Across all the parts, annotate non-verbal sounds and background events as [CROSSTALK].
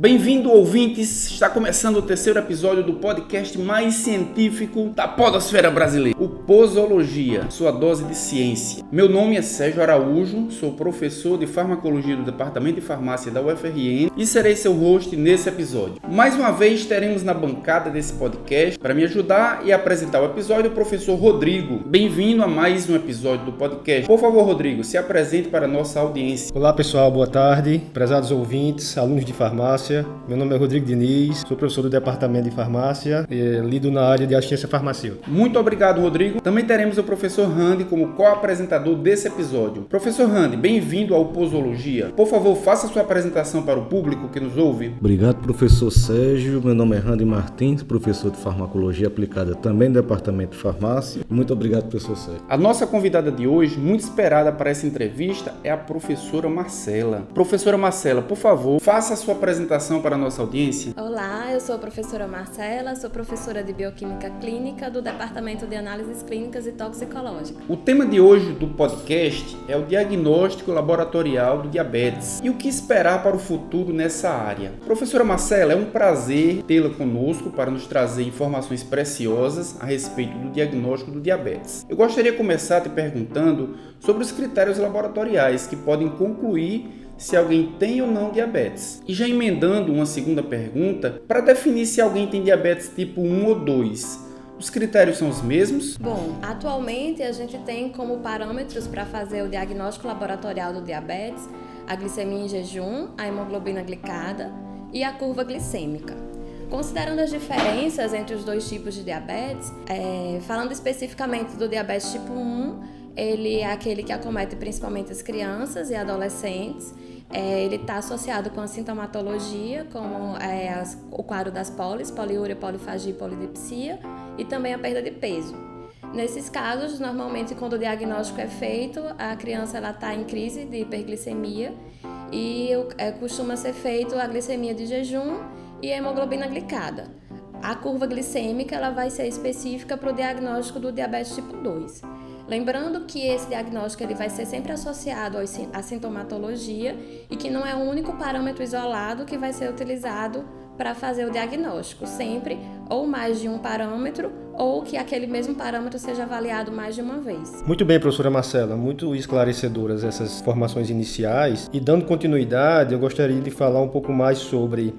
Bem-vindo, ouvintes! Está começando o terceiro episódio do podcast mais científico da podosfera brasileira, Posologia, sua dose de ciência. Meu nome é Sérgio Araújo, sou professor de farmacologia do Departamento de Farmácia da UFRN e serei seu host nesse episódio. Mais uma vez teremos na bancada desse podcast para me ajudar e apresentar o episódio o professor Rodrigo. Bem-vindo a mais um episódio do podcast. Por favor, Rodrigo, se apresente para a nossa audiência. Olá, pessoal, boa tarde. Prezados ouvintes, alunos de farmácia. Meu nome é Rodrigo Diniz, sou professor do departamento de farmácia e lido na área de assistência farmacêutica. Muito obrigado, Rodrigo. Também teremos o professor Randy como co-apresentador desse episódio. Professor Randy, bem-vindo ao Posologia. Por favor, faça sua apresentação para o público que nos ouve. Obrigado, professor Sérgio. Meu nome é Randy Martins, professor de farmacologia aplicada também no departamento de farmácia. Muito obrigado, professor Sérgio. A nossa convidada de hoje, muito esperada para essa entrevista, é a professora Marcela. Professora Marcela, por favor, faça a sua apresentação apresentação para a nossa audiência? Olá, eu sou a professora Marcela, sou professora de Bioquímica Clínica do Departamento de Análises Clínicas e Toxicológicas. O tema de hoje do podcast é o diagnóstico laboratorial do diabetes e o que esperar para o futuro nessa área. Professora Marcela, é um prazer tê-la conosco para nos trazer informações preciosas a respeito do diagnóstico do diabetes. Eu gostaria de começar te perguntando sobre os critérios laboratoriais que podem concluir se alguém tem ou não diabetes. E já emendando uma segunda pergunta, para definir se alguém tem diabetes tipo 1 ou 2, os critérios são os mesmos? Bom, atualmente a gente tem como parâmetros para fazer o diagnóstico laboratorial do diabetes a glicemia em jejum, a hemoglobina glicada e a curva glicêmica. Considerando as diferenças entre os dois tipos de diabetes, é, falando especificamente do diabetes tipo 1, ele é aquele que acomete principalmente as crianças e adolescentes é, ele está associado com a sintomatologia, como é, as, o quadro das polis, poliúria, polifagia e polidipsia, e também a perda de peso. Nesses casos, normalmente, quando o diagnóstico é feito, a criança está em crise de hiperglicemia e é, costuma ser feito a glicemia de jejum e a hemoglobina glicada. A curva glicêmica ela vai ser específica para o diagnóstico do diabetes tipo 2. Lembrando que esse diagnóstico ele vai ser sempre associado à sintomatologia e que não é o único parâmetro isolado que vai ser utilizado para fazer o diagnóstico, sempre ou mais de um parâmetro ou que aquele mesmo parâmetro seja avaliado mais de uma vez. Muito bem, professora Marcela, muito esclarecedoras essas formações iniciais. E dando continuidade, eu gostaria de falar um pouco mais sobre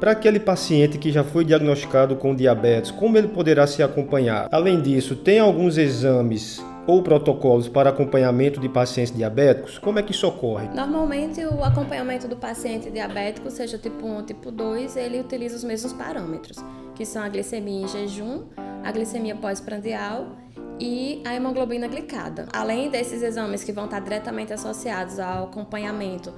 para aquele paciente que já foi diagnosticado com diabetes, como ele poderá se acompanhar? Além disso, tem alguns exames ou protocolos para acompanhamento de pacientes diabéticos? Como é que isso ocorre? Normalmente, o acompanhamento do paciente diabético, seja tipo 1 ou tipo 2, ele utiliza os mesmos parâmetros, que são a glicemia em jejum, a glicemia pós-prandial e a hemoglobina glicada. Além desses exames que vão estar diretamente associados ao acompanhamento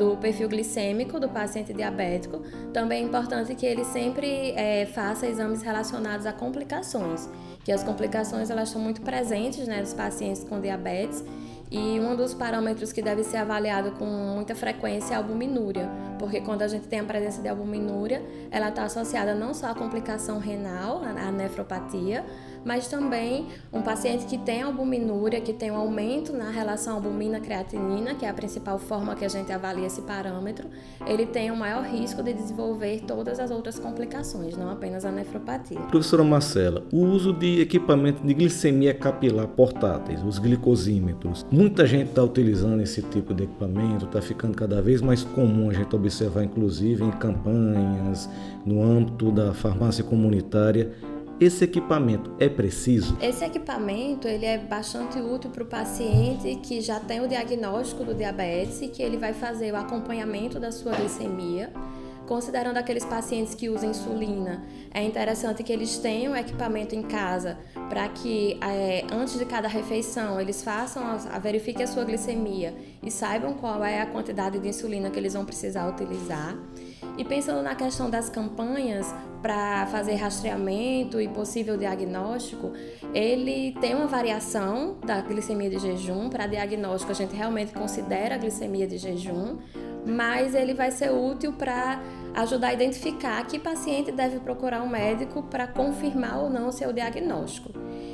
do perfil glicêmico do paciente diabético, também é importante que ele sempre é, faça exames relacionados a complicações, que as complicações elas estão muito presentes né, nos pacientes com diabetes e um dos parâmetros que deve ser avaliado com muita frequência é a albuminúria, porque quando a gente tem a presença de albuminúria, ela está associada não só à complicação renal, à nefropatia, mas também um paciente que tem albuminúria, que tem um aumento na relação albumina-creatinina, que é a principal forma que a gente avalia esse parâmetro, ele tem um maior risco de desenvolver todas as outras complicações, não apenas a nefropatia. Professora Marcela, o uso de equipamento de glicemia capilar portáteis, os glicosímetros, muita gente está utilizando esse tipo de equipamento, está ficando cada vez mais comum a gente observar, inclusive em campanhas, no âmbito da farmácia comunitária esse equipamento é preciso? Esse equipamento ele é bastante útil para o paciente que já tem o diagnóstico do diabetes e que ele vai fazer o acompanhamento da sua glicemia. Considerando aqueles pacientes que usam insulina, é interessante que eles tenham equipamento em casa para que é, antes de cada refeição eles façam a, verifiquem a sua glicemia e saibam qual é a quantidade de insulina que eles vão precisar utilizar. E pensando na questão das campanhas para fazer rastreamento e possível diagnóstico, ele tem uma variação da glicemia de jejum. Para diagnóstico, a gente realmente considera a glicemia de jejum, mas ele vai ser útil para ajudar a identificar que paciente deve procurar um médico para confirmar ou não seu diagnóstico.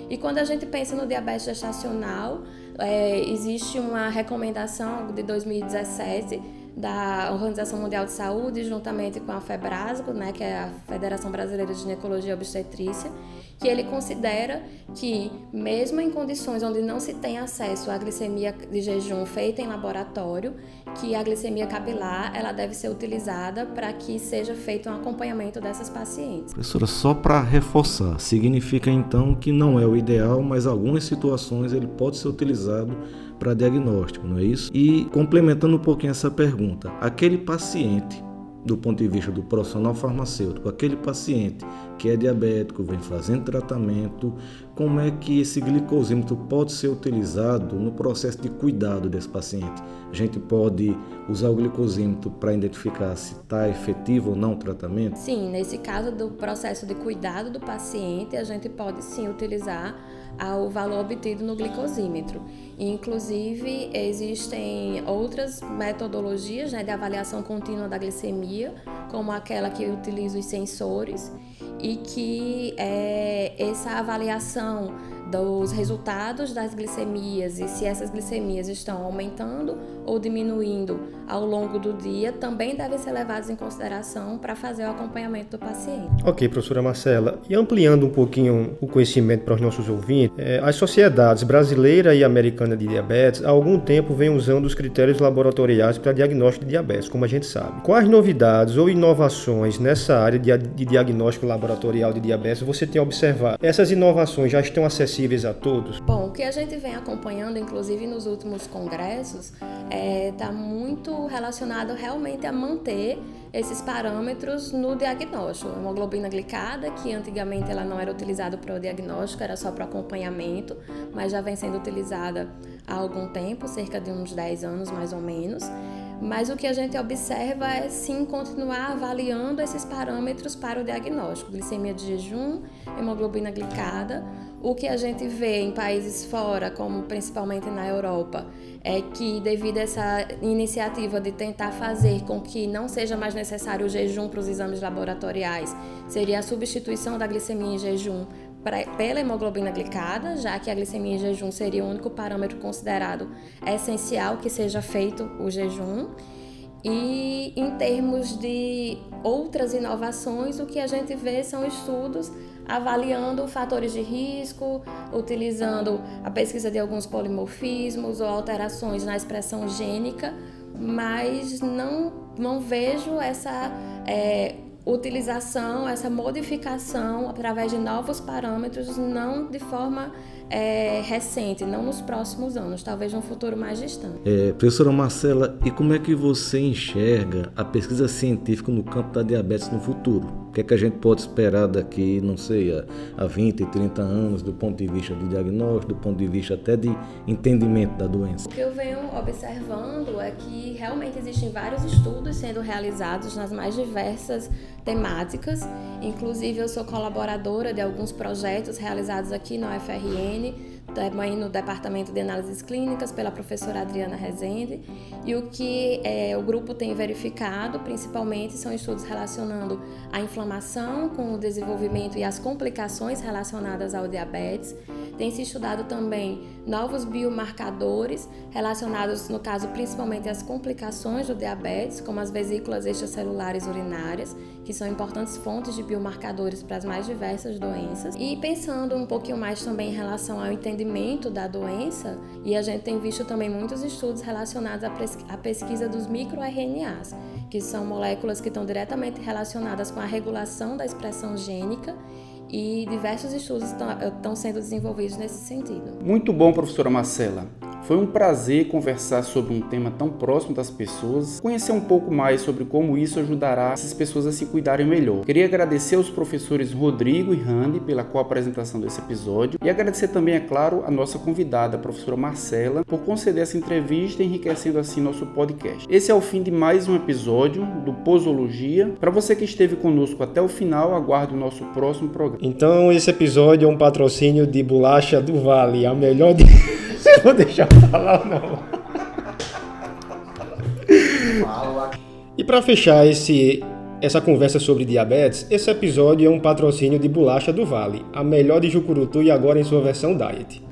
E quando a gente pensa no diabetes gestacional, é, existe uma recomendação de 2017 da Organização Mundial de Saúde, juntamente com a FEBRASGO, né, que é a Federação Brasileira de Ginecologia e Obstetrícia, que ele considera que, mesmo em condições onde não se tem acesso à glicemia de jejum feita em laboratório, que a glicemia capilar ela deve ser utilizada para que seja feito um acompanhamento dessas pacientes. Professora, só para reforçar, significa então que não é o ideal, mas algumas situações ele pode ser utilizado para diagnóstico, não é isso? E complementando um pouquinho essa pergunta, aquele paciente do ponto de vista do profissional farmacêutico, aquele paciente que é diabético, vem fazendo tratamento, como é que esse glicosímetro pode ser utilizado no processo de cuidado desse paciente? A gente pode usar o glicosímetro para identificar se está efetivo ou não o tratamento? Sim, nesse caso do processo de cuidado do paciente, a gente pode sim utilizar ao valor obtido no glicosímetro. Inclusive, existem outras metodologias né, de avaliação contínua da glicemia, como aquela que utiliza os sensores, e que é, essa avaliação dos resultados das glicemias e se essas glicemias estão aumentando ou diminuindo ao longo do dia também devem ser levados em consideração para fazer o acompanhamento do paciente. Ok, professora Marcela. E ampliando um pouquinho o conhecimento para os nossos ouvintes, é, as sociedades brasileira e americana de diabetes há algum tempo vêm usando os critérios laboratoriais para diagnóstico de diabetes, como a gente sabe. Quais novidades ou inovações nessa área de, de diagnóstico laboratorial de diabetes você tem observado? Essas inovações já estão acessíveis a todos? Bom, o que a gente vem acompanhando, inclusive nos últimos congressos, está é, tá muito relacionado realmente a manter esses parâmetros no diagnóstico. Hemoglobina glicada, que antigamente ela não era utilizada para o diagnóstico, era só para acompanhamento, mas já vem sendo utilizada há algum tempo, cerca de uns 10 anos mais ou menos. Mas o que a gente observa é sim continuar avaliando esses parâmetros para o diagnóstico: glicemia de jejum, hemoglobina glicada. O que a gente vê em países fora, como principalmente na Europa, é que devido a essa iniciativa de tentar fazer com que não seja mais necessário o jejum para os exames laboratoriais, seria a substituição da glicemia em jejum pela hemoglobina glicada, já que a glicemia em jejum seria o único parâmetro considerado essencial que seja feito o jejum. E em termos de outras inovações, o que a gente vê são estudos avaliando fatores de risco, utilizando a pesquisa de alguns polimorfismos ou alterações na expressão gênica, mas não, não vejo essa é, utilização, essa modificação através de novos parâmetros, não de forma é, recente, não nos próximos anos, talvez num futuro mais distante. É, professora Marcela, e como é que você enxerga a pesquisa científica no campo da diabetes no futuro? Que é que a gente pode esperar daqui, não sei, a 20, 30 anos, do ponto de vista de diagnóstico, do ponto de vista até de entendimento da doença? O que eu venho observando é que realmente existem vários estudos sendo realizados nas mais diversas temáticas. Inclusive, eu sou colaboradora de alguns projetos realizados aqui na UFRN também no Departamento de Análises Clínicas pela professora Adriana Rezende. E o que é, o grupo tem verificado, principalmente, são estudos relacionando a inflamação com o desenvolvimento e as complicações relacionadas ao diabetes. Tem se estudado também novos biomarcadores relacionados, no caso, principalmente às complicações do diabetes, como as vesículas extracelulares urinárias, que são importantes fontes de biomarcadores para as mais diversas doenças. E pensando um pouquinho mais também em relação ao entendimento da doença e a gente tem visto também muitos estudos relacionados à pesquisa dos microRNAs, que são moléculas que estão diretamente relacionadas com a regulação da expressão gênica e diversos estudos estão sendo desenvolvidos nesse sentido. Muito bom, professora Marcela. Foi um prazer conversar sobre um tema tão próximo das pessoas, conhecer um pouco mais sobre como isso ajudará essas pessoas a se cuidarem melhor. Queria agradecer aos professores Rodrigo e Randy pela co-apresentação desse episódio e agradecer também, é claro, a nossa convidada, a professora Marcela, por conceder essa entrevista, enriquecendo assim nosso podcast. Esse é o fim de mais um episódio do Posologia. Para você que esteve conosco até o final, aguarde o nosso próximo programa. Então, esse episódio é um patrocínio de Bolacha do Vale, a melhor de. [LAUGHS] [LAUGHS] vou deixar falar ou não. E para fechar esse, essa conversa sobre diabetes, esse episódio é um patrocínio de Bolacha do Vale, a melhor de Jucurutu e agora em sua versão diet.